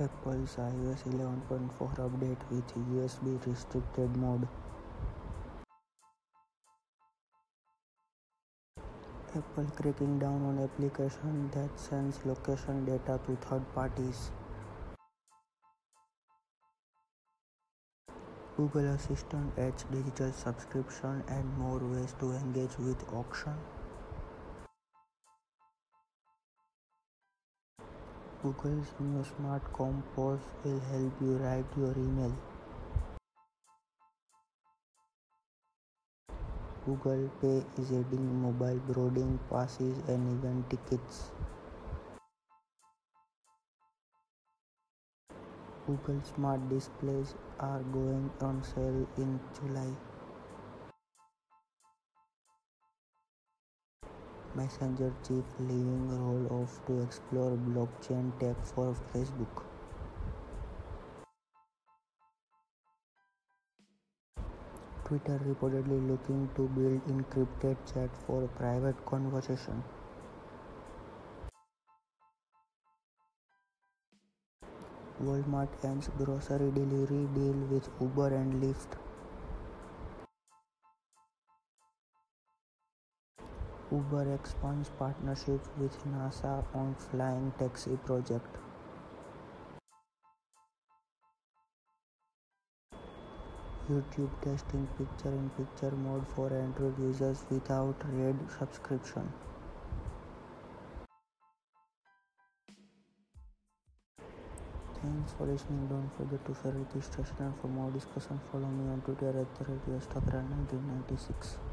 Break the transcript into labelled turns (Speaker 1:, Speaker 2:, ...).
Speaker 1: Apple's iOS 11.4 update with USB restricted mode. Apple cracking down on applications that sends location data to third parties. Google Assistant adds digital subscription and more ways to engage with auction. Google's new Smart Compose will help you write your email. Google Pay is adding mobile boarding passes and event tickets. Google Smart Displays are going on sale in July. Messenger chief leaving role off to explore blockchain tech for Facebook. Twitter reportedly looking to build encrypted chat for private conversation. Walmart ends grocery delivery deal with Uber and Lyft. Uber expands partnership with NASA on flying taxi project. YouTube testing picture-in-picture mode for Android users without Red subscription. Thanks for listening. Don't forget to share registration and for more discussion follow me on Twitter at the Radio 1996.